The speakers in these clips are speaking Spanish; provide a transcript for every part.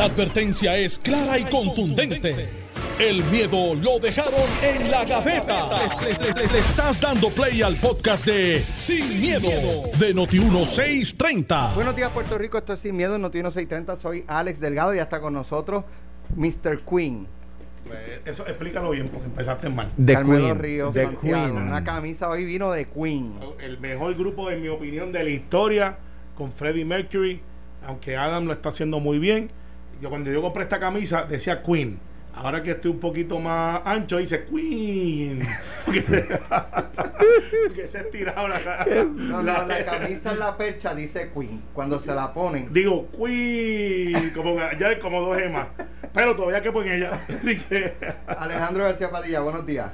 La advertencia es clara y contundente. El miedo lo dejaron en la gaveta. Le, le estás dando play al podcast de Sin, miedo, de Noti1630. Buenos días, Puerto Rico. Esto es Sin Miedo en Noti1630. Soy Alex Delgado y ya está con nosotros Mr. Queen. Pues, eso explícalo bien porque empezaste mal. The Carmelo Queen, Ríos The Santiago. Queen. Una camisa hoy vino de Queen. El mejor grupo, en mi opinión, de la historia con Freddie Mercury, aunque Adam lo está haciendo muy bien. Yo cuando yo compré esta camisa decía Queen. Ahora que estoy un poquito más ancho dice Queen. Porque, porque se ha estirado la, No, no, la camisa en la percha dice Queen. Cuando se la ponen. Digo Queen, como que ya es como dos gemas. Pero todavía que en ella. Así que Alejandro García Padilla, buenos días.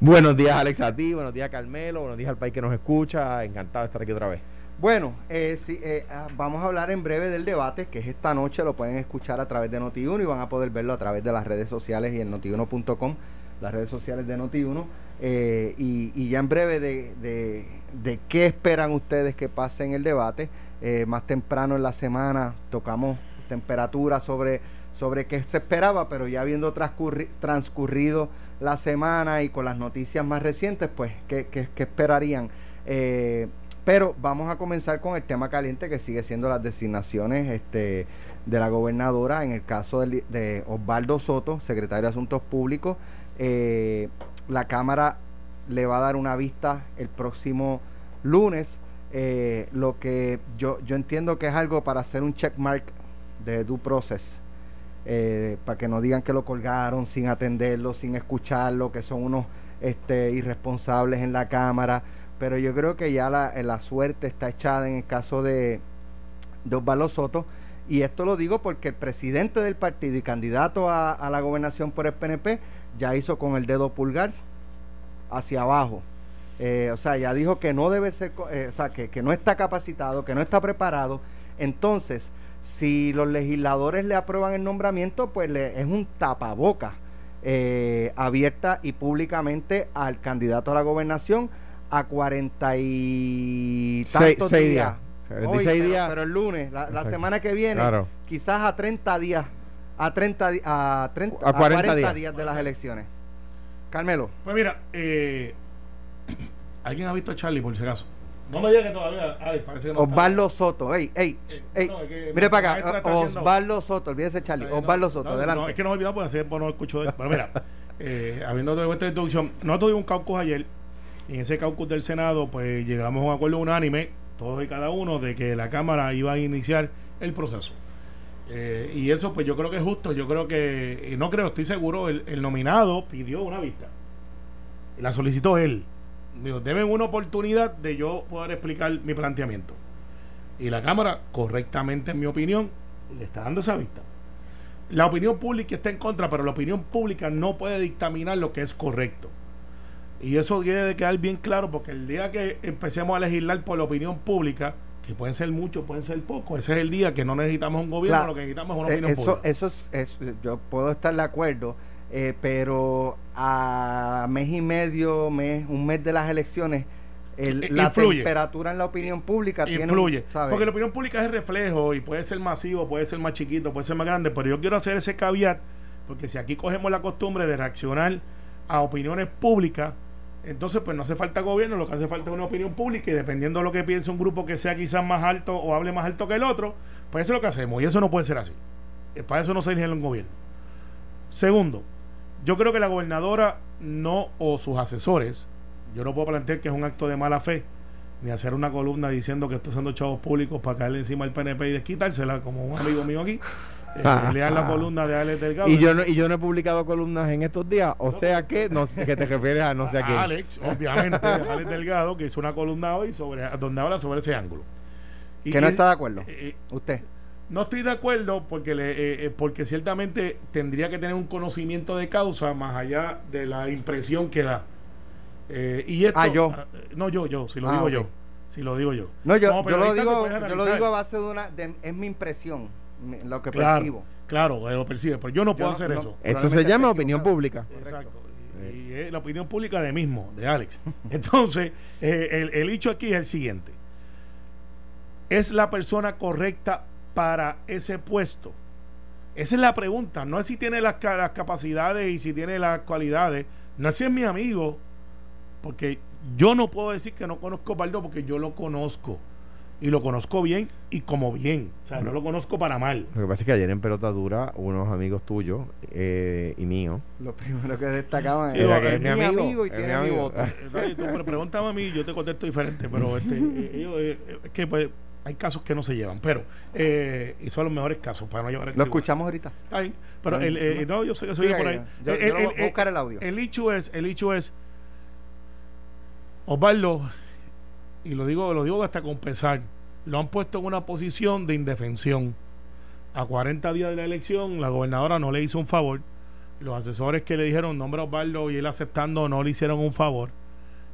Buenos días, Alex, a ti. Buenos días, Carmelo. Buenos días al país que nos escucha. Encantado de estar aquí otra vez. Bueno, eh, sí, eh, ah, vamos a hablar en breve del debate, que es esta noche, lo pueden escuchar a través de Noti1 y van a poder verlo a través de las redes sociales y en notiuno.com, las redes sociales de Noti1. eh, y, ya en breve de, de, qué esperan ustedes que pase en el debate. Eh, más temprano en la semana tocamos temperatura sobre, sobre qué se esperaba, pero ya habiendo transcurri- transcurrido la semana y con las noticias más recientes, pues, ¿qué, qué- qué esperarían? Pero vamos a comenzar con el tema caliente que sigue siendo las designaciones este, de la gobernadora en el caso de, Osvaldo Soto, secretario de Asuntos Públicos. Eh, la Cámara le va a dar una vista el próximo lunes, eh, lo que yo, yo entiendo que es algo para hacer un checkmark de due process. eh, para que no digan que lo colgaron sin atenderlo, sin escucharlo, que son unos este, irresponsables en la Cámara pero yo creo que ya la, la suerte está echada en el caso de, de Osvaldo Soto. Y esto lo digo porque el presidente del partido y candidato a, la gobernación por el PNP ya hizo con el dedo pulgar hacia abajo. Eh, o sea, ya dijo que no debe ser, eh, o sea, que, que no está capacitado, que no está preparado. Entonces, si los legisladores le aprueban el nombramiento, pues le, es un tapaboca eh, abierta y públicamente al candidato a la gobernación a 40 y Seis- tantos días. días. 46 pero, días. pero el lunes, la, semana que viene, Claro. quizás a 30 días, a 30, di- a 30, A a 40 40 días. días. de las elecciones. Carmelo. Pues mira, eh, ¿alguien ha visto a Charlie por si acaso? No me digas que todavía, Alex, parece que no. está. Osvaldo Soto, ey, ey, Eh, ey. no, es que Mire para acá, Osvaldo Soto, olvídese Charlie, no, Osvaldo Soto, no, adelante. No, es que no me he olvidado porque hace tiempo no escucho de él. Pero mira, eh, habiendo dado esta introducción, nosotros tuvimos un caucus ayer y en ese caucus del Senado pues llegamos a un acuerdo unánime, todos y cada uno, de que la Cámara iba a iniciar el proceso. Eh, y eso pues yo creo que es justo, yo creo que, eh, no creo, estoy seguro, el, nominado pidió una vista. La solicitó él. Digo, deme una oportunidad de yo poder explicar mi planteamiento. Y la Cámara, correctamente en mi opinión, le está dando esa vista. La opinión pública está en contra, pero la opinión pública no puede dictaminar lo que es correcto. Y eso debe de quedar bien claro, porque el día que empecemos a legislar por la opinión pública, que pueden ser muchos, pueden ser pocos, ese es el día que no necesitamos un gobierno, Claro. lo que necesitamos es una Eh, opinión eso, pública. eso es, es- yo puedo estar de acuerdo, eh, pero a mes y medio, mes, un mes de las elecciones, el- la influye. temperatura en la opinión pública tiene un- influye. Porque la opinión pública es el reflejo y puede ser masivo, puede ser más chiquito, puede ser más grande, pero yo quiero hacer ese caveat porque si aquí cogemos la costumbre de reaccionar a opiniones públicas, entonces pues no hace falta gobierno, lo que hace falta es una opinión pública y dependiendo de lo que piense un grupo que sea quizás más alto o hable más alto que el otro, pues eso es lo que hacemos y eso no puede ser así. Eh, Para eso no se elige un gobierno. Segundo, yo creo que la gobernadora no o sus asesores, yo no puedo plantear que es un acto de mala fe, ni hacer una columna diciendo que estoy usando chavos públicos para caerle encima al PNP y desquitársela, como un amigo mío aquí. Eh, lean la columna de Alex Delgado. Y yo no, y yo no he publicado columnas en estos días. O sea que, no sé que te refieres a no sé a qué. Alex, obviamente, Alex Delgado, que hizo una columna hoy sobre donde habla sobre ese ángulo. Y- que no está de acuerdo. eh, eh, Usted. no estoy de acuerdo porque le, eh, porque ciertamente tendría que tener un conocimiento de causa más allá de la impresión que da. Eh, y esto, Ah, yo. no, yo, yo, si lo Ah, digo yo. Si lo digo yo. No, yo, yo lo digo, yo lo digo a base de una, de- es mi impresión, lo que Claro, percibo. claro, eh, lo percibe, pero yo no puedo no- hacer no- eso. Esto se llama opinión pública. Exacto. Y, y es la opinión pública de mismo, de Alex. Entonces, eh, el, el hecho aquí es el siguiente. ¿Es la persona correcta para ese puesto? Esa es la pregunta. No es si tiene las, las capacidades y si tiene las cualidades. No es si es mi amigo. Porque yo no puedo decir que no conozco a Osvaldo porque yo lo conozco. Y lo conozco bien y como bien. O sea, no lo conozco para mal. Lo que pasa es que ayer en Pelota Dura, unos amigos tuyos eh, y míos, Lo primero que destacaban Sí, era que es mi amigo, y tiene mi mi voto. Eh, Tú me pregúntame a mí, yo te contesto diferente, pero este, eh, ellos, eh, eh, es que pues, hay casos que no se llevan, pero eh, y son los mejores casos para no llevar el Lo tribunal. escuchamos ahorita. Está bien, pero No, el, eh, no, yo sé que soy Siga por ahí, ahí. yo- El- yo lo el- voy a buscar el audio. El hecho es, el hecho es, Osvaldo, y lo digo, lo digo hasta con pesar, lo han puesto en una posición de indefensión. A 40 días de la elección, la gobernadora no le hizo un favor. Los asesores que le dijeron nombre a Osvaldo y él aceptando no le hicieron un favor.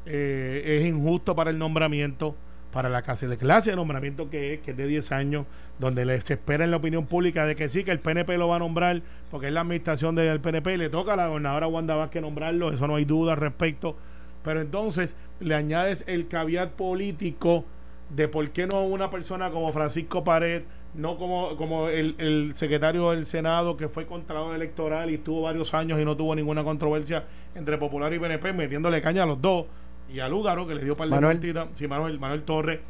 Eh, es injusto para el nombramiento, para la clase de clase de nombramiento que es, que es de 10 años, donde se espera en la opinión pública de que sí, que el PNP lo va a nombrar, porque es la administración del PNP, le toca a la gobernadora Wanda Vázquez nombrarlo, eso no hay duda al respecto. Pero entonces le añades el caveat político de por qué no una persona como Francisco Pared, no como, como el, el secretario del Senado que fue contralor electoral y estuvo varios años y no tuvo ninguna controversia entre Popular y PNP, metiéndole caña a los dos, y a Lúgaro que le dio par de Manuel. sí, Manuel, Manuel Torres,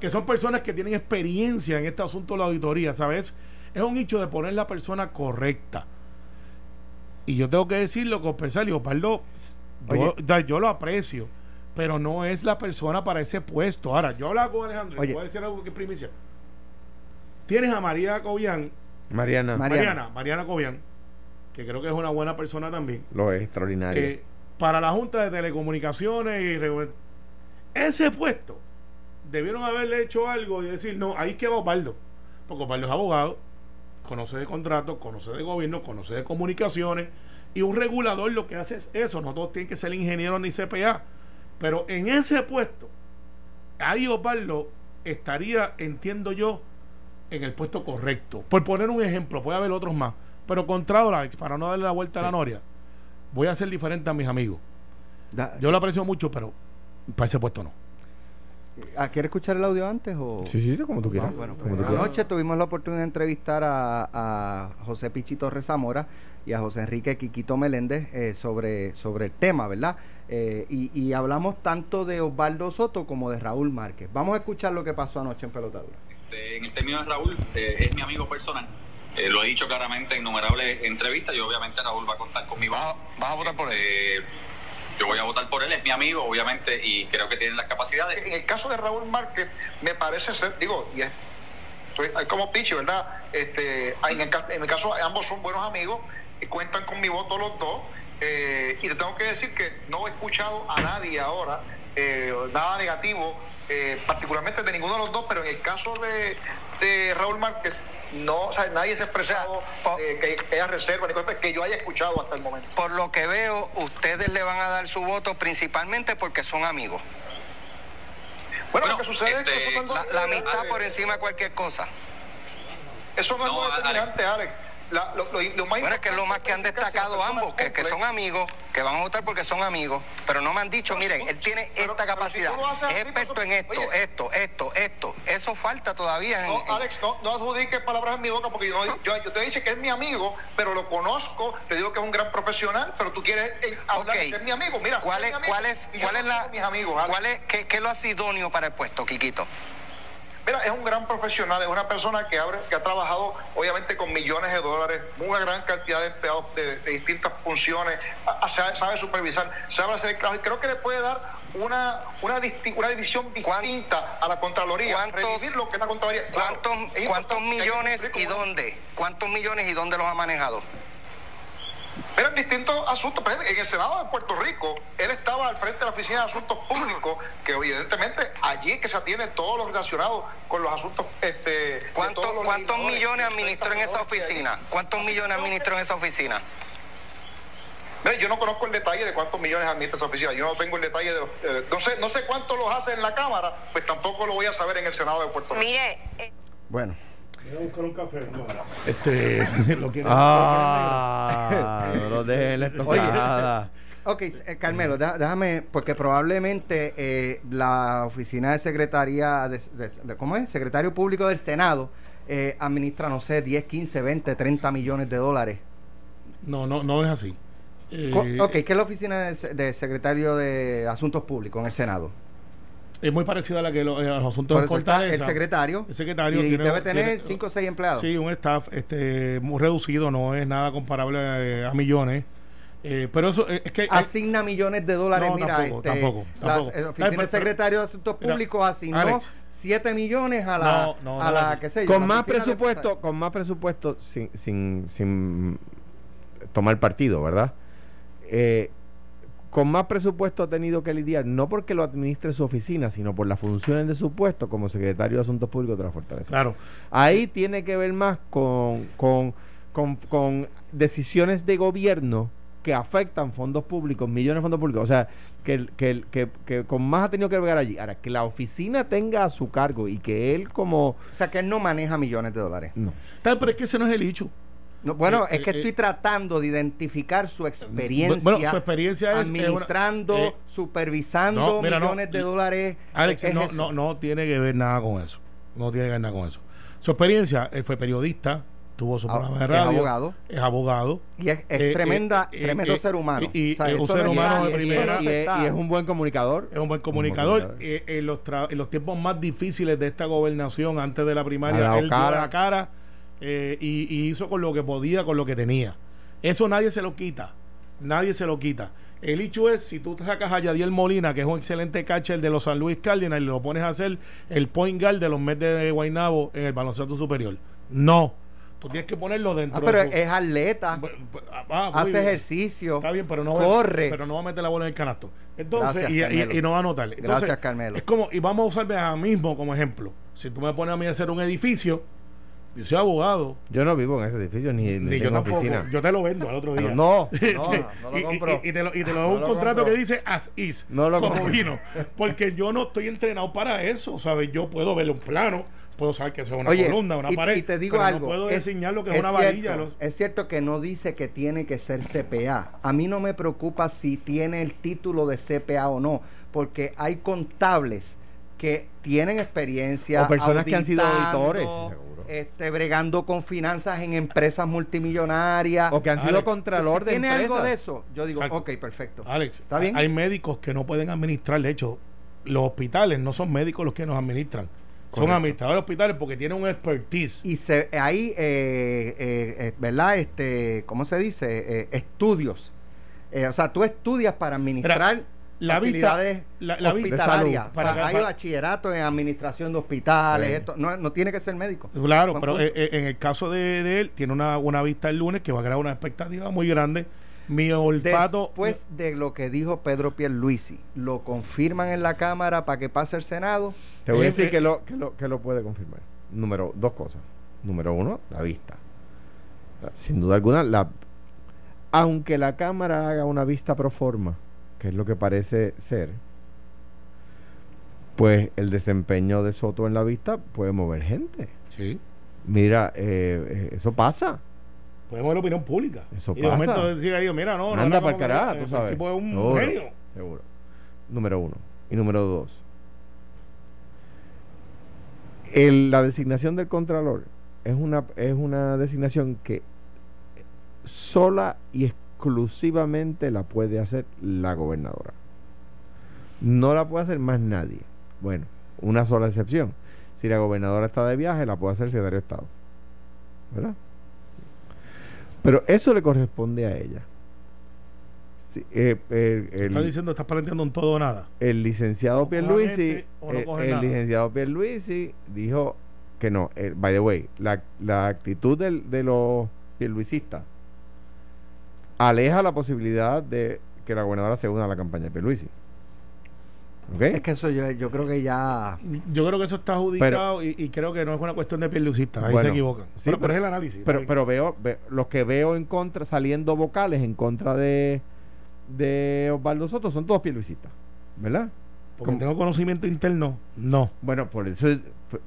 que son personas que tienen experiencia en este asunto de la auditoría, ¿sabes? Es un hecho de poner la persona correcta. Y yo tengo que decirlo con pesar, y Osvaldo, yo, Oye. yo lo aprecio, pero no es la persona para ese puesto. Ahora, yo hablaba con Alejandro, y Oye. le voy a decir algo que es primicia. Tienes a María Cobian, Mariana, Mariana. Mariana, Mariana Cobian, que creo que es una buena persona también. lo es extraordinario. Eh, para la Junta de Telecomunicaciones y ese puesto debieron haberle hecho algo y decir, no, ahí que va Osvaldo, porque Osvaldo es abogado, conoce de contratos, conoce de gobierno, conoce de comunicaciones, y un regulador lo que hace es eso, no todos tienen que ser ingenieros ni CPA, pero en ese puesto, ahí Osvaldo estaría, entiendo yo, en el puesto correcto. Por poner un ejemplo, puede haber otros más, pero contra Alex, para no darle la vuelta a la noria, voy a ser diferente a mis amigos. Da- Yo lo aprecio mucho, pero para ese puesto no. ¿Ah, ¿Quiere escuchar el audio antes o...? sí, sí, como tú Ah, quieras. bueno, como pues, tú quieras. anoche tuvimos la oportunidad de entrevistar a, a José Pichi Torres Zamora y a José Enrique Quiquito Meléndez eh, sobre, sobre el tema, ¿verdad? Eh, y, y hablamos tanto de Osvaldo Soto como de Raúl Márquez. Vamos a escuchar lo que pasó anoche en Pelotadura. Este, en el término de Raúl, eh, es mi amigo personal. Eh, lo he dicho claramente en innumerables entrevistas y obviamente Raúl va a contar conmigo. ¿Vas a- vas a votar por él? Eh, yo voy a votar por él, es mi amigo, obviamente, y creo que tiene las capacidades. En el caso de Raúl Márquez, me parece ser, digo, y es, como Pichi, ¿verdad? Este, en, el, en mi caso, ambos son buenos amigos, cuentan con mi voto los dos, eh, y le tengo que decir que no he escuchado a nadie ahora eh, nada negativo, eh, particularmente de ninguno de los dos, pero en el caso de, de Raúl Márquez, no, o sea, nadie se ha expresado po- eh, que, que haya reserva, ni cosas que yo haya escuchado hasta el momento. Por lo que veo, ustedes le van a dar su voto principalmente porque son amigos. Bueno, Bueno, lo que sucede es que este, La, la amistad por encima de cualquier cosa. Eso no, No, es muy determinante, Alex. La- lo, lo- lo más Bueno, es que es lo más que han destacado ambos, que, son amigos, que van a votar porque son amigos, pero no me han dicho, miren, él tiene Pero- esta pero capacidad, si es así, experto pues, en esto, oye. esto, esto, esto. Eso falta todavía. en- No, Alex, no, no adjudiques palabras en mi boca porque yo, yo, yo te dije que es mi amigo, pero lo conozco, te digo que es un gran profesional, pero tú quieres eh, hablar Ok. de que es mi amigo. Mira, ¿Cuál es es, mi amigo cuál es, cuál es la, mis amigos, cuál es, qué, qué lo hace idóneo para el puesto, Quiquito? Mira, es un gran profesional, es una persona que, abre, que ha trabajado obviamente con millones de dólares, una gran cantidad de empleados de, de distintas funciones, a- a- sabe, sabe supervisar, sabe hacer el trabajo y creo que le puede dar una, una, disti- una división ¿Cuán- distinta a la Contraloría, cuántos- lo que es la Contraloría. Claro, ¿Cuántos, cuántos millones y dónde? ¿Cuántos millones y dónde los ha manejado? Pero en distintos asuntos, por ejemplo, en el Senado de Puerto Rico, él estaba al frente de la Oficina de Asuntos Públicos, que evidentemente allí es que se atiene todo lo relacionado con los asuntos. Este, ¿Cuántos, los cuántos millones administró en esa oficina? ¿Cuántos millones administró en esa oficina? Mira, yo no conozco el detalle de cuántos millones administra esa oficina. Yo no tengo el detalle de los. eh, no sé, no sé cuánto los hace en la Cámara, pues tampoco lo voy a saber en el Senado de Puerto Rico. Mire, eh, Bueno, Voy a buscar un café. Este, lo quieren. Ah, no lo dejen en la estocada. ok, eh, Carmelo, déjame, porque probablemente eh, la oficina de secretaría, de, de- de- ¿cómo es? Secretario Público del Senado eh, administra, no sé, 10, 15, 20, 30 millones de dólares. No, no, no es así. Eh, ok, ¿qué es la oficina de secretario de Asuntos Públicos en el Senado? Es muy parecido a la que lo- a los asuntos Por de está Fortaleza. el secretario. El secretario y tiene- debe tener tiene- 5 o 6 empleados. Sí, un staff este, muy reducido, no es nada comparable eh, a millones. Eh, pero eso eh, es que. eh, Asigna millones de dólares. No, Mira, tampoco, este, tampoco, la tampoco. eh, oficina del secretario de Asuntos Mira, Públicos asignó Alex. 7 millones a la, No, no, a no, la, Alex. qué sé yo, con más de- presupuesto, con más presupuesto sin, sin, sin tomar partido, ¿verdad? Eh, con más presupuesto ha tenido que lidiar, no porque lo administre su oficina, sino por las funciones de su puesto como secretario de Asuntos Públicos de la Fortaleza. Claro. Ahí tiene que ver más con, con, con, con decisiones de gobierno que afectan fondos públicos, millones de fondos públicos. O sea, que, el- que, el- que, que con más ha tenido que ver allí. Ahora, que la oficina tenga a su cargo y que él como... O sea, que él no maneja millones de dólares. No. Tal, pero es que ese no es el hecho. No, bueno, Eh, es que eh, estoy tratando de identificar su experiencia. Bueno, su experiencia es- es una- administrando, eh, supervisando no, mira, no, millones de dólares. Alex, Es no, eso. no, no tiene que ver nada con eso. No tiene que ver nada con eso. Su experiencia, él fue periodista, tuvo su Ah, programa de es radio. abogado. Es abogado. Y es, es Eh, tremenda, eh, tremendo eh, ser humano. y- y- O sea, eh, un ser no humano de primera. y, es, es un buen comunicador. Es un buen comunicador. Eh, en, los tra- en los tiempos más difíciles de esta gobernación, antes de la primaria, él dio la cara eh, y, y hizo con lo que podía, con lo que tenía. Eso nadie se lo quita. Nadie se lo quita. El hecho es, si tú te sacas a Yadiel Molina, que es un excelente catcher de los San Luis Cardinals, y lo pones a hacer el point guard de los Mets de Guaynabo en el baloncesto superior. No. Tú tienes que ponerlo dentro Ah, pero de su- es atleta, Bueno, pues, ah, ah, hace bien. ejercicio, Está bien, pero no va- corre. pero no va a meter la bola en el canasto. Entonces, Gracias, y, y- Carmelo. y no va a anotar. Entonces, Gracias, Carmelo. Es como, y vamos a usarme a mismo como ejemplo. Si tú me pones a mí a hacer un edificio, yo soy abogado, Yo no vivo en ese edificio ni, ni yo tampoco. oficina. Yo te lo vendo al otro día. No, no, lo y- compro. Y, y te lo, y te lo doy un lo contrato compro. que dice as is. No lo como compro. vino. Porque yo no estoy entrenado para eso, ¿sabes? Yo puedo ver un plano, puedo saber que eso es una Oye, columna, una y, pared. y te digo pero algo. No puedo es, diseñar lo que es, es una cierto, varilla. los- es cierto que no dice que tiene que ser CPA. A mí no me preocupa si tiene el título de CPA o no, porque hay contables que tienen experiencia. O personas que han sido auditores. Este, bregando con finanzas en empresas multimillonarias. O que han sido Alex, contralor si de tiene empresas. algo de eso, yo digo, Exacto. ok, perfecto. Alex, ¿Está bien? hay médicos que no pueden administrar. De hecho, los hospitales no son médicos los que nos administran. Son Correcto. administradores de hospitales porque tienen un expertise. y se ahí eh, eh, eh, verdad este cómo se dice Eh, estudios Eh, o sea tú estudias para administrar la facilidades vista- la- la hospitalarias de O sea, salud. Para- hay para- bachillerato en administración de hospitales Sí. esto no, no tiene que ser médico Claro, pero punto. eh, eh, en el caso de, de él, tiene una, una vista el lunes que va a crear una expectativa muy grande. Mi olfato. después de lo que dijo Pedro Pierluisi lo confirman en la cámara para que pase el senado Te voy a decir que lo, que, lo, que lo puede confirmar. Número, dos cosas. Número uno, la vista. Sin duda alguna, la, aunque la cámara haga una vista pro forma, que es lo que parece ser, pues el desempeño de Soto en la vista puede mover gente. Sí. Mira, eh, eh, eso pasa. Podemos ver la opinión pública. Eso y de pasa. momento decir ahí, mira, no, no. Anda para carajo, tú el tipo es un Seguro, genio. Seguro. Número uno. Y número dos. El- la designación del Contralor es una, es una designación que sola y exclusivamente la puede hacer la gobernadora. No la puede hacer más nadie. Bueno, una sola excepción. Si la gobernadora está de viaje, la puede hacer el secretario de Estado. ¿Verdad? Pero eso le corresponde a ella. Sí, eh, el- el- Estás diciendo, estás planteando un todo o nada. el licenciado Pierluisi, no eh, el nada. licenciado Pierluisi dijo que no. eh, by the way, la, la actitud del- de los pierluisistas aleja la posibilidad de que la gobernadora se una a la campaña de Pierluisi. ¿Ok? es que eso yo, yo creo que ya Yo creo que eso está adjudicado y, y creo que no es una cuestión de pierlucistas. Ahí Bueno, se equivocan. sí, pero, pero pero- es el análisis. Pero, pero veo, ve- los que veo en contra, saliendo vocales en contra de, de Osvaldo Soto, son todos pierluisistas. ¿Verdad? Porque como- tengo conocimiento interno, no. Bueno, por eso,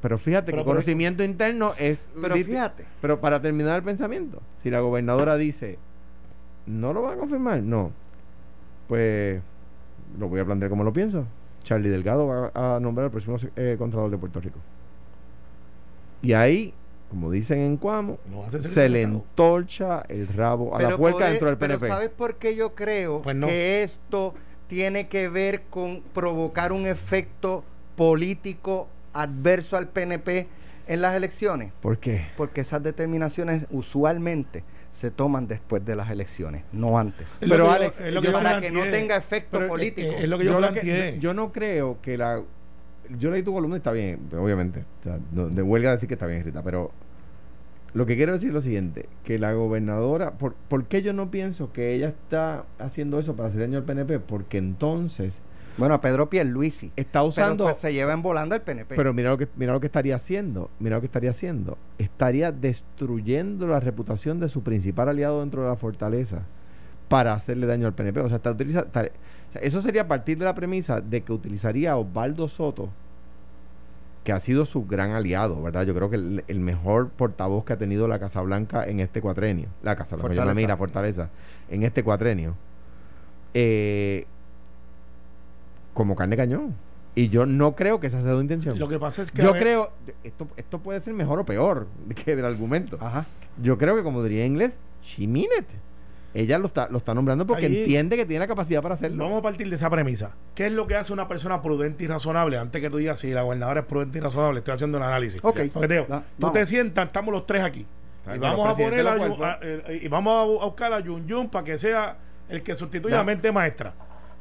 pero fíjate Pero que conocimiento interno es... pero fíjate Pero para terminar el pensamiento, si la gobernadora dice, ¿no lo van a confirmar? No. Pues lo voy a plantear como lo pienso. Charlie Delgado va a nombrar al próximo eh, Contralor de Puerto Rico. Y ahí, como dicen en Cuamo, No se le entorcha el rabo a la puerca por e- dentro del pero PNP. ¿sabes por qué yo creo Pues no. que esto tiene que ver con provocar un efecto político adverso al PNP en las elecciones? ¿Por qué? Porque esas determinaciones usualmente se toman después de las elecciones, no antes. Es Pero, que yo- Alex, es lo que yo- yo para que no tenga efecto eh, político. es lo que yo, lo que- planteé. yo- yo no creo que la. Yo leí tu columna y está bien, obviamente. O sea, no, de huelga decir que está bien escrita, pero lo que quiero decir es lo siguiente: que la gobernadora. ¿por, por qué yo no pienso que ella está haciendo eso para hacer daño al PNP? Porque entonces Bueno, a Pedro Pierluisi. está Pero usando. pues se lleva en volanda el PNP. Pero mira lo que mira lo que estaría haciendo, mira lo que estaría haciendo. Estaría destruyendo la reputación de su principal aliado dentro de la fortaleza para hacerle daño al PNP. O sea, está utiliza, está- o sea, eso sería a partir de la premisa de que utilizaría a Osvaldo Soto, que ha sido su gran aliado, ¿verdad? Yo creo que el, el mejor portavoz que ha tenido la Casa Blanca en este cuatrenio, la Casa Blanca, la mira, Fortaleza, en este cuatrenio, eh, como carne de cañón. Y yo no creo que esa sea su intención. Lo que pasa es que. Yo ver, creo, esto, esto puede ser mejor o peor que del argumento. Ajá. Yo creo que como diría en inglés, she mean it. Ella lo está, lo está nombrando porque Ahí- entiende que tiene la capacidad para hacerlo. Vamos a partir de esa premisa. ¿Qué es lo que hace una persona prudente y razonable? Antes que tú digas si la gobernadora es prudente y razonable, estoy haciendo un análisis. Ok. Porque te digo, Da- tú te sientas, estamos los tres aquí. Claro, y vamos a poner a, eh, y vamos a bu- a buscar a Yun Yun para que sea el que sustituya a mente maestra.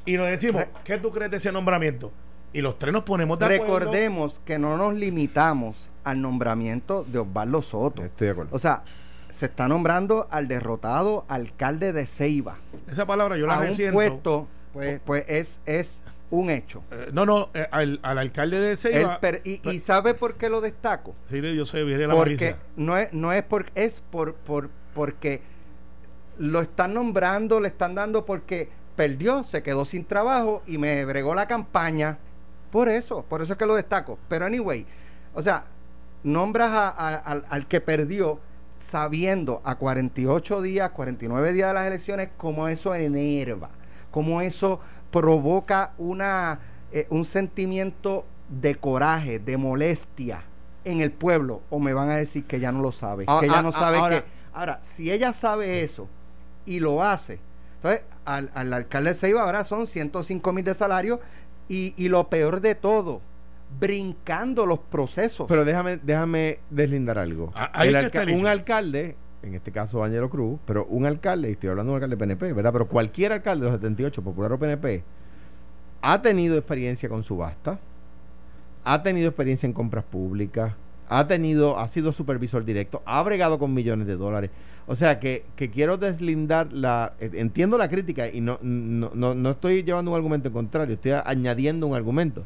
Y nos decimos, ¿qué tú crees de ese nombramiento? Y los tres nos ponemos de acuerdo. Recordemos que no nos limitamos al nombramiento de Osvaldo Soto. Estoy de acuerdo. O sea, se está nombrando al derrotado alcalde de Ceiba. Esa palabra yo la a un resiento. puesto, pues, pues es, es un hecho. Eh, no, no, eh, al, al alcalde de Ceiba. per- y, y sabe por qué lo destaco? sí, yo viene la Porque no es, no es por, es por, por, porque lo están nombrando, le están dando porque perdió, se quedó sin trabajo y me bregó la campaña. Por eso, por eso es que lo destaco. Pero anyway, o sea, nombras a- a- al, al que perdió sabiendo a 48 días, 49 días de las elecciones, cómo eso enerva, cómo eso provoca una, eh, un sentimiento de coraje, de molestia en el pueblo, o me van a decir que ya no lo sabe, Ah, que ella ah, no ah, sabe ahora- que... Ahora, si ella sabe eso y lo hace, entonces al, al alcalde de Ceiba ahora son 105 mil de salario y, y lo peor de todo, brincando los procesos. Pero déjame, déjame deslindar algo. Ah, El alca- un alcalde, en este caso Ángelo Cruz, pero un alcalde, y estoy hablando de un alcalde PNP, ¿verdad? Pero cualquier alcalde de los 78, popular o PNP, ha tenido experiencia con subasta, ha tenido experiencia en compras públicas, ha tenido, ha sido supervisor directo, ha bregado con millones de dólares. O sea que, que quiero deslindar la, eh, entiendo la crítica y no, no, no, no estoy llevando un argumento en contrario, estoy añadiendo un argumento.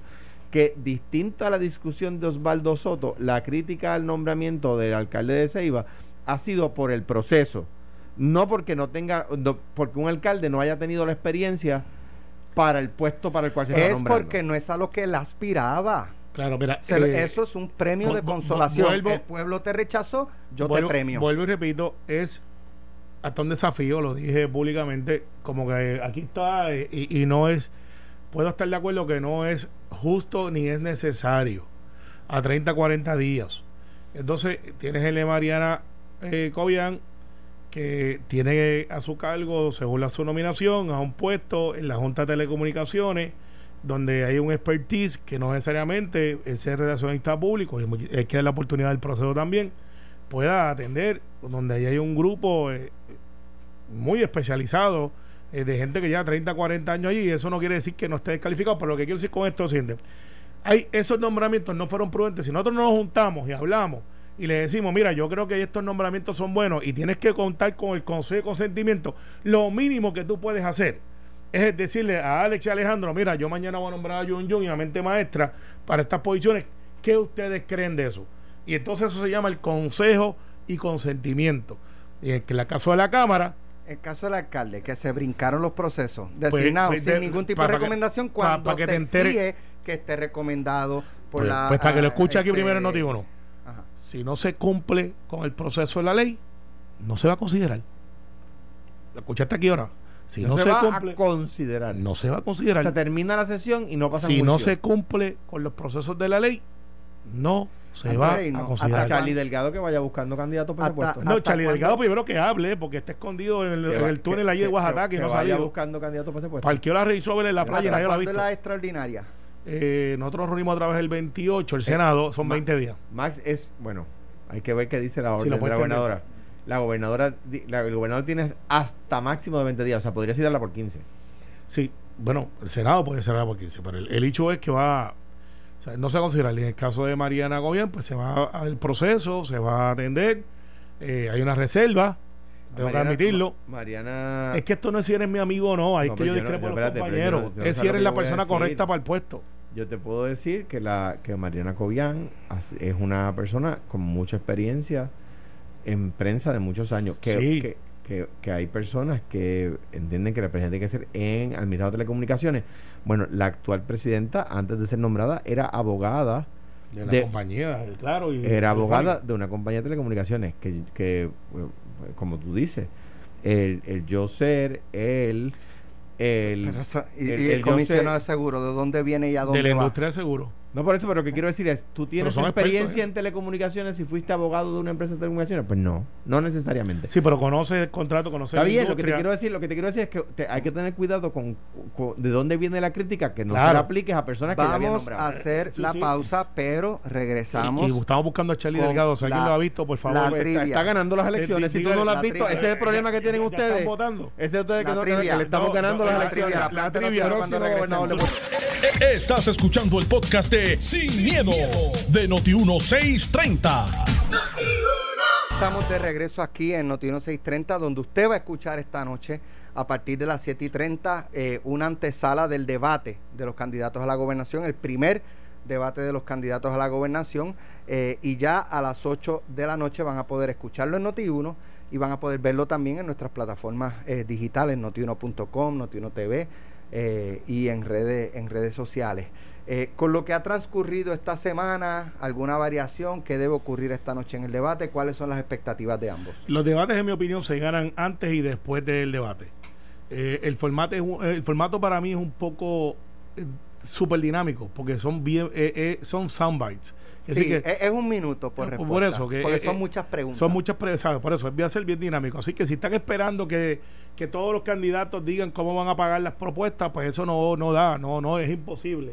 Que distinta a la discusión de Osvaldo Soto, la crítica al nombramiento del alcalde de Ceiba ha sido por el proceso, no porque no tenga, no- porque un alcalde no haya tenido la experiencia para el puesto para el cual se está es nombrando. porque no es a lo que él aspiraba. Claro, mira. Eh, eso es un premio de consolación. vuelvo- el pueblo te rechazó, yo vuelvo, te premio. Vuelvo y repito, es hasta un desafío, lo dije públicamente, como que aquí está eh, y, y no es, puedo estar de acuerdo que no es justo ni es necesario a 30, 40 días. Entonces, tienes el de Mariana eh, Cobian, que tiene a su cargo, según la, su nominación, a un puesto en la Junta de Telecomunicaciones, donde hay un expertise que no necesariamente el ser relacionista público, y hay que dar la oportunidad del proceso también, pueda atender, donde ahí hay un grupo eh, muy especializado eh, de gente que lleva 30, 40 años allí, y eso no quiere decir que no esté descalificado, pero lo que quiero decir con esto es siguiente. Hay, esos nombramientos no fueron prudentes. Si nosotros no nos juntamos y hablamos y le decimos, mira, yo creo que estos nombramientos son buenos y tienes que contar con el consejo de consentimiento, lo mínimo que tú puedes hacer es decirle a Alex y Alejandro, mira, yo mañana voy a nombrar a Jun Jun y a mente maestra para estas posiciones. ¿Qué ustedes creen de eso? Y entonces eso se llama el consejo y consentimiento. Y en el caso de la Cámara, El caso del alcalde, que se brincaron los procesos, Pues, designados pues, sin de- ningún tipo de que- recomendación cuando pa' que te se exige que esté recomendado por pues, la... pues para que lo ah, escuche aquí este, primero en Noti uno. ajá. Si no se cumple con el proceso de la ley, no se va a considerar. ¿Lo escuchaste aquí ahora? Si no, no, se, se, va cumple, a considerar. no se va a o considerar. sea, termina la sesión y no pasa si no se cumple con los procesos de la ley, no se va a hasta considerar. A Charlie Delgado que vaya buscando candidatos para ese Hasta- puesto. No, ¿Hasta Charlie? Delgado primero que hable, porque está escondido en el, en el túnel que- allí de Oaxaca que y no vaya buscando candidatos para ese puesto. Parqueó la Range Rover en la playa y nadie lo ha ¿Cuándo es visto. la extraordinaria? Eh, nosotros nos reunimos a través del 28, Eh, el Senado, son ma- 20 días. Max es, bueno, hay que ver qué dice la orden de la gobernadora. La gobernadora, la- el gobernador tiene hasta máximo de 20 días, o sea, podría citarla por 15. Sí, bueno, el Senado puede cerrar por 15, pero el, el hecho es que va, o sea, no se considera, en el caso de Mariana Gobián, pues se va al proceso, se va a atender, eh, hay una reserva, tengo Mariana- que admitirlo. Ma- Mariana. Es que esto no es si eres mi amigo o no, hay No, que yo discrepo no, los compañeros, no- es si eres la persona correcta para el puesto. Yo te puedo decir que la que Mariana Cobian es una persona con mucha experiencia en prensa de muchos años. Que, Sí. que, que- que hay personas que entienden que la presidenta hay que ser en Administrado de Telecomunicaciones. Bueno, la actual presidenta, antes de ser nombrada, era abogada, De la De- compañía, claro. Y, era abogada de una compañía de telecomunicaciones. Que, que bueno, como tú dices, el, el yo ser, el. el eso- y, el- y el, el yo comisionado de seguro, ¿de dónde viene y a dónde de la va? industria de seguro. No por eso, pero lo que quiero decir es, ¿tú tienes experiencia expertos, ¿eh? en telecomunicaciones y fuiste abogado de una empresa de telecomunicaciones? Pues no, no necesariamente. Sí, pero conoce el contrato, conoce Está la bien, lo que te quiero decir, lo que te quiero decir es que te- hay que tener cuidado con, con- de dónde viene la crítica, que no se Claro. la apliques a personas que ya habían Vamos nombrado. a hacer Sí, la sí. pausa, pero regresamos. Y, y estamos buscando a Charlie Delgado. Si alguien la- lo ha visto, por favor. la ve. trivia. Está, está ganando las elecciones. Si tú no lo has visto, ese es el problema que tienen ustedes. están votando. Ese es ustedes que, no, le estamos No, ganando no, las la elecciones. trivia, la trivia. cuando de- Estás escuchando el podcast de Sin, miedo, de Noti1630. Estamos de regreso aquí en Notino 630, donde usted va a escuchar esta noche, a partir de las 7 y 30, eh, una antesala del debate de los candidatos a la gobernación, el primer debate de los candidatos a la gobernación, eh, y ya a las 8 de la noche van a poder escucharlo en Noti1 y van a poder verlo también en nuestras plataformas eh, digitales, notiuno.com, Notiuno TV eh, y en redes, en redes sociales. Eh, con lo que ha transcurrido esta semana, alguna variación que debe ocurrir esta noche en el debate, ¿cuáles son las expectativas de ambos? Los debates, en mi opinión, se ganan antes y después del debate. Eh, el, formato es un- el formato para mí es un poco eh, súper dinámico, porque son bien eh, eh, son soundbites. Es Sí, que es, un minuto por respuesta. por eso, que, porque son muchas preguntas. son muchas preguntas, por eso voy a ser bien dinámico. Así que si están esperando que, que todos los candidatos digan cómo van a pagar las propuestas, pues eso no, no da, no, no, es imposible.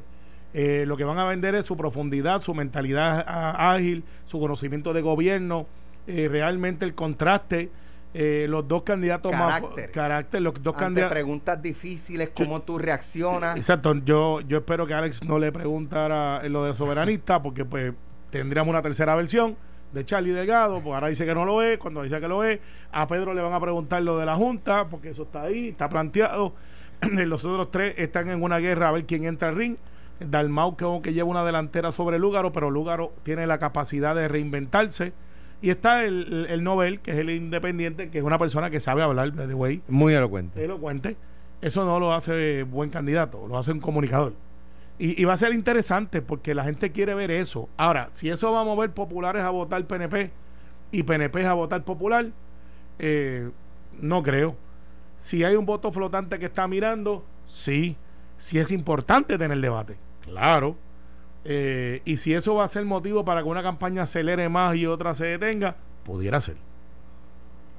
Eh, lo que van a vender es su profundidad, su mentalidad ágil, su conocimiento de gobierno, eh, realmente el contraste, eh, los dos candidatos Carácter. más carácter, los dos Ante candidatos. preguntas difíciles, cómo tú reaccionas. Exacto, yo, yo espero que Alex no le preguntara lo del soberanista, porque pues tendríamos una tercera versión de Charlie Delgado, pues ahora dice que no lo es, cuando dice que lo es, a Pedro le van a preguntar lo de la Junta, porque eso está ahí, está planteado. Los otros tres están en una guerra a ver quién entra al ring. Dalmau que, que lleva una delantera sobre Lúgaro, pero Lúgaro tiene la capacidad de reinventarse. Y está el, el, el Nobel, que es el independiente, que es una persona que sabe hablar, de way, Muy elocuente. elocuente. Eso no lo hace buen candidato, lo hace un comunicador. Y, y va a ser interesante porque la gente quiere ver eso. Ahora, si eso va a mover populares a votar PNP y PNP a votar popular, eh, no creo. Si hay un voto flotante que está mirando, sí. Si es importante tener debate, claro. Eh, y si eso va a ser motivo para que una campaña acelere más y otra se detenga, pudiera ser.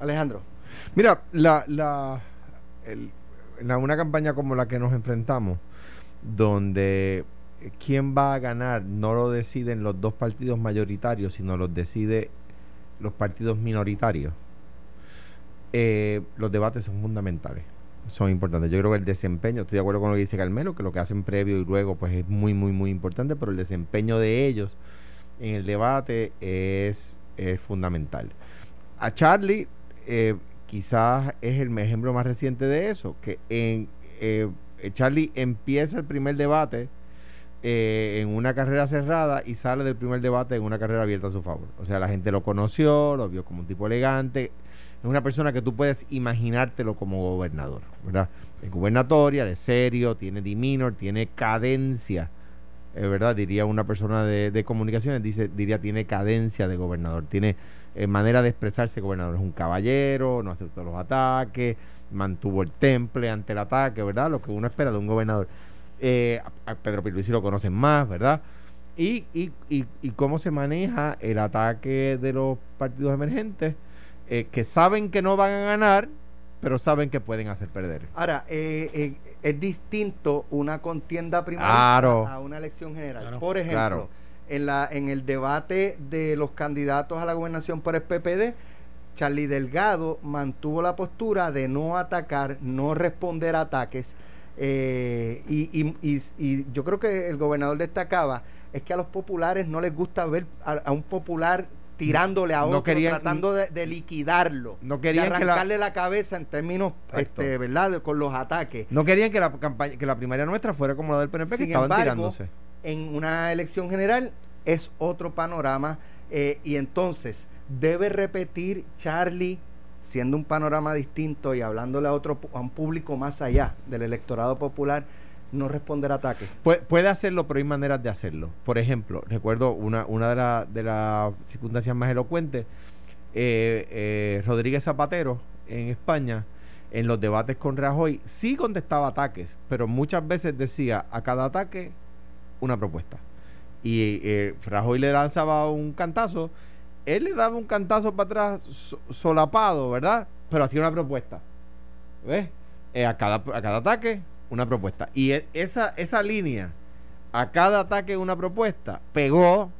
Alejandro. Mira, la, la, el- la- una campaña como la que nos enfrentamos, donde quién va a ganar no lo deciden los dos partidos mayoritarios, sino los decide los partidos minoritarios. Eh, los debates son fundamentales, son importantes. Yo creo que el desempeño, estoy de acuerdo con lo que dice Carmelo, que lo que hacen previo y luego pues es muy, muy, muy importante, pero el desempeño de ellos en el debate es, fundamental. A Charlie, eh, quizás es el ejemplo más reciente de eso, que en eh, Charlie empieza el primer debate eh, en una carrera cerrada y sale del primer debate en una carrera abierta a su favor. O sea, la gente lo conoció, lo vio como un tipo elegante. Es una persona que tú puedes imaginártelo como gobernador, ¿verdad? Es gubernatoria, es serio, tiene demeanor, tiene cadencia. Verdad, diría una persona de, comunicaciones, dice, diría, tiene cadencia de gobernador, tiene eh, manera de expresarse gobernador. Es un caballero, no aceptó los ataques, mantuvo el temple ante el ataque, ¿verdad? Lo que uno espera de un gobernador. Eh, Pedro Pierluisi lo conocen más, ¿verdad? y, y, y, y cómo se maneja el ataque de los partidos emergentes eh, que saben que no van a ganar, pero saben que pueden hacer perder. Ahora, eh, eh, es distinto una contienda primaria Claro. a, una elección general. Claro. Por ejemplo, Claro. en, la, en el debate de los candidatos a la gobernación por el PPD, Charlie Delgado mantuvo la postura de no atacar, no responder a ataques. eh, y, y- y- y yo creo que el gobernador destacaba es que a los populares no les gusta ver a, a un popular tirándole a No otro, querían- tratando de, de liquidarlo, No de querían que la- arrancarle la, cabeza en términos, Exacto. este, ¿verdad?, de- con los ataques. No querían que la campaña, que la primaria nuestra fuera como la del PNP, que estaban embargo, tirándose. En una elección general es otro panorama eh, y entonces debe repetir Charlie siendo un panorama distinto y hablándole a otro a un público más allá del electorado popular no responder ataques. Pu- puede hacerlo, pero hay maneras de hacerlo. Por ejemplo, recuerdo una, una de, la- de las circunstancias más elocuentes, eh, eh, Rodríguez Zapatero en España, en los debates con Rajoy, sí contestaba ataques, pero muchas veces decía a cada ataque una propuesta. Y eh, Rajoy le lanzaba un cantazo, él le daba un cantazo para atrás so- solapado, ¿verdad? Pero hacía una propuesta. ¿Ves? A, cada, a cada ataque, una propuesta. Y e- esa, esa línea, a cada ataque, una propuesta, pegó,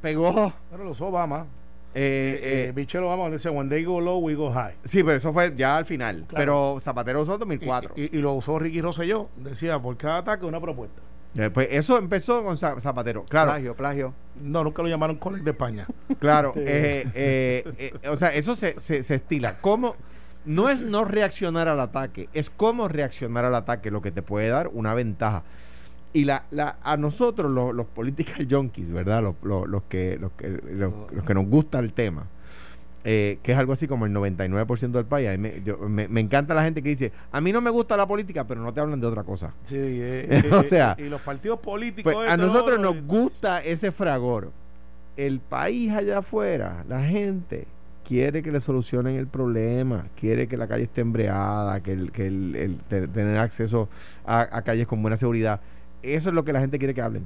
pegó. Pero lo usó Obama. eh, Eh, eh, Michelle Obama decía, when they go low, we go high. sí, pero eso fue ya al final. Claro. Pero Zapatero usó en 2004. Y, y- y lo usó Ricky Rosselló. Decía, por cada ataque una propuesta. Eh, pues eso empezó con Za- Zapatero. Claro, Plagio, plagio. No, nunca lo llamaron College de España. claro. eh, eh, eh, o sea, eso se, se, se estila. ¿Cómo? No es no reaccionar al ataque, es cómo reaccionar al ataque lo que te puede dar una ventaja. Y la, la, a nosotros, los, los political junkies, ¿verdad? Los, los, los que, los, que, los, que nos gusta el tema, eh, que es algo así como el 99% del país. A mí me, yo- me, me encanta la gente que dice, a mí no me gusta la política, pero no te hablan de otra cosa. Sí, eh, O eh, sea, y los partidos políticos. Pues a nosotros otros, nos gusta ese fragor. El país allá afuera, la gente quiere que le solucionen el problema, quiere que la calle esté embreada, que, el, que el, el te- tener acceso a, a calles con buena seguridad. Eso es lo que la gente quiere que hablen.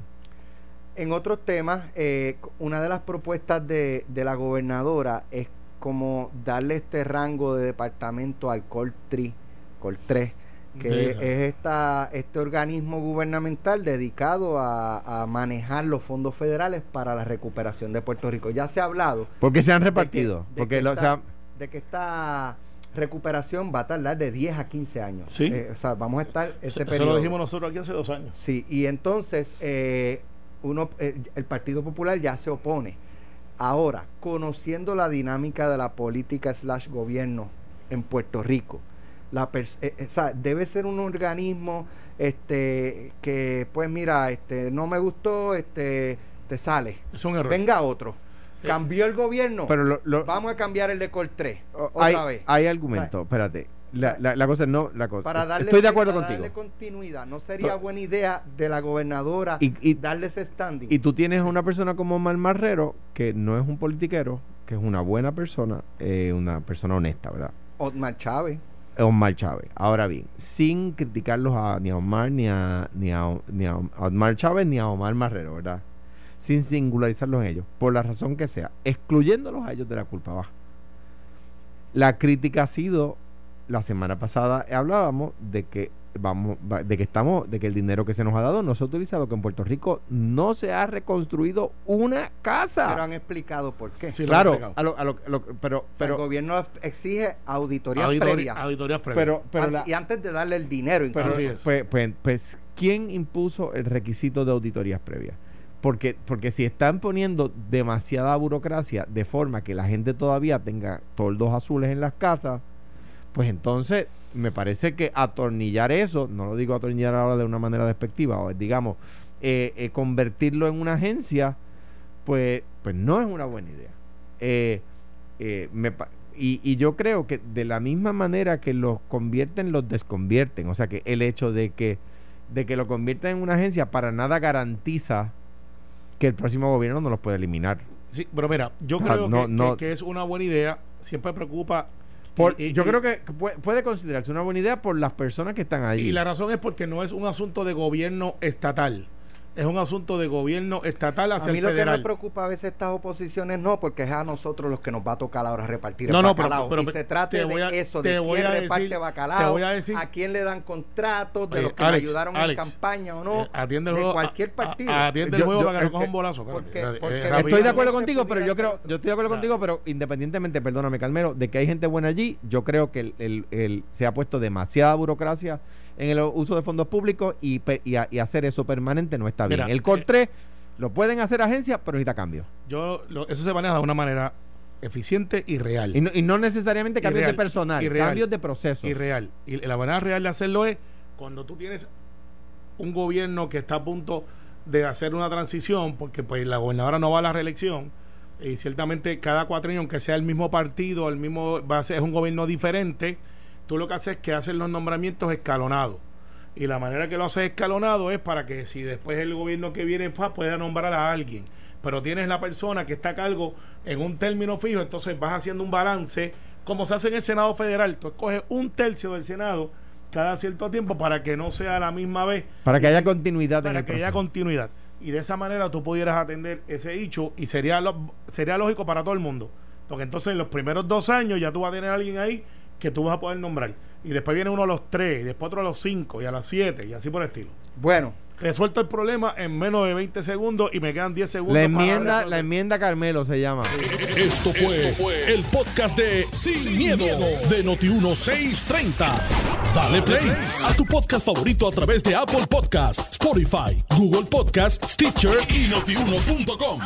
En otros temas, eh, una de las propuestas de, de la gobernadora es como darle este rango de departamento al COL3, COL3 que es esta, este organismo gubernamental dedicado a, a manejar los fondos federales para la recuperación de Puerto Rico. Ya se ha hablado Porque se han de que- repartido. de porque que lo- o esta, sea, de que esta recuperación va a tardar de 10 a 15 años. Sí. Eh, o sea, vamos a estar ese Eso, eso periodo. lo dijimos nosotros aquí hace dos años. Sí, y entonces eh, uno, eh, el Partido Popular ya se opone. Ahora, conociendo la dinámica de la política slash gobierno en Puerto Rico, la eh, eh, o sea, debe ser un organismo este que pues mira, este no me gustó, este te sale. Es un error. Venga otro. Eh, Cambió el gobierno. pero lo- lo- Vamos a cambiar el de Col 3 o- otra hay, vez. hay argumento. Espérate. La, la, la cosa es no. La cosa, Para darle, estoy de acuerdo para contigo. darle continuidad. No sería buena idea de la gobernadora Y- y- darle ese standing. Y tú tienes a una persona como Omar Marrero, que no es un politiquero, que es una buena persona, eh, una persona honesta, ¿verdad? Otmar Chávez. Omar Chávez. Ahora bien, sin criticarlos a, ni a Omar, ni a, ni, a, ni a Omar Chávez, ni a Omar Marrero, ¿verdad? Sin singularizarlos en ellos, por la razón que sea, excluyéndolos a ellos de la culpa baja. La crítica ha sido, la semana pasada hablábamos de que vamos, va- de que estamos, de que el dinero que se nos ha dado no se ha utilizado, que en Puerto Rico no se ha reconstruido una casa. Pero han explicado por qué. Sí, claro, a lo- a lo- a lo- pero, O sea, pero, el gobierno exige auditorías previas. Auditorías previas. pero, pero An- la- y antes de darle el dinero, Pero, incluso. Así es. pues, pues, pues, ¿quién impuso el requisito de auditorías previas? Porque, porque si están poniendo demasiada burocracia de forma que la gente todavía tenga toldos azules en las casas, pues entonces me parece que atornillar eso, no lo digo atornillar ahora de una manera despectiva, o digamos, eh, eh, convertirlo en una agencia, pues, pues no es una buena idea. Eh, eh, me y, y yo creo que de la misma manera que los convierten, los desconvierten. O sea que el hecho de que, de que lo conviertan en una agencia para nada garantiza que el próximo gobierno no los puede eliminar. Sí, pero mira, yo Ah, creo no, que, no. que- que es una buena idea. Siempre preocupa. Por- y- y- yo y- creo que puede, puede considerarse una buena idea por las personas que están ahí. Y la razón es porque no es un asunto de gobierno estatal. Es un asunto de gobierno estatal A hacia mí el lo que me preocupa a veces estas oposiciones no, porque es a nosotros los que nos va a tocar ahora repartir No, el no, pero- bacalao. pero y se trate te voy a- de eso, de quién a reparte decir- bacalao, te voy a decir- a quién le dan contratos, de Oye, los que Alex, me ayudaron Alex, en campaña o no, Eh, atiende el de juego, cualquier a- partido. a- atiende el juego yo- para que no eh, coja un eh, bolazo. porque- espérate, porque eh, me Estoy de acuerdo contigo, pero yo creo, yo estoy de acuerdo contigo, pero independientemente, perdóname, Calmero, de que hay gente buena allí, yo creo que el, el- el- se ha puesto demasiada burocracia en el uso de fondos públicos y, y, y hacer eso permanente no está bien. Mira, el CONTRE lo pueden hacer agencias, pero necesita cambio. Yo, lo- eso se maneja de una manera eficiente y real. Y no, y no necesariamente cambios real, de personal, real, cambios de proceso. y real. Y la manera real de hacerlo es cuando tú tienes un gobierno que está a punto de hacer una transición, porque pues la gobernadora no va a la reelección, y ciertamente cada cuatrienio, aunque sea el mismo partido, el mismo va a ser, es un gobierno diferente, tú lo que haces es que haces los nombramientos escalonados. Y la manera que lo haces escalonado es para que si después el gobierno que viene pues, pueda nombrar a alguien. Pero tienes la persona que está a cargo en un término fijo, entonces vas haciendo un balance, como se hace en el Senado Federal. Tú escoges un tercio del Senado cada cierto tiempo para que no sea la misma vez para que haya continuidad en para el que haya continuidad. Y de esa manera tú pudieras atender ese hecho y sería, lo- sería lógico para todo el mundo. Porque entonces en los primeros dos años ya tú vas a tener a alguien ahí que tú vas a poder nombrar. Y después viene uno a los tres, y después otro a los cinco, y a las siete, y así por el estilo. Bueno, Resuelto el problema en menos de 20 segundos y me quedan 10 segundos. La enmienda, la enmienda Carmelo se llama. Esto fue, el podcast de Sin, miedo, de Noti1630. Dale play a tu podcast favorito a través de Apple Podcasts, Spotify, Google Podcasts, Stitcher y notiuno.com.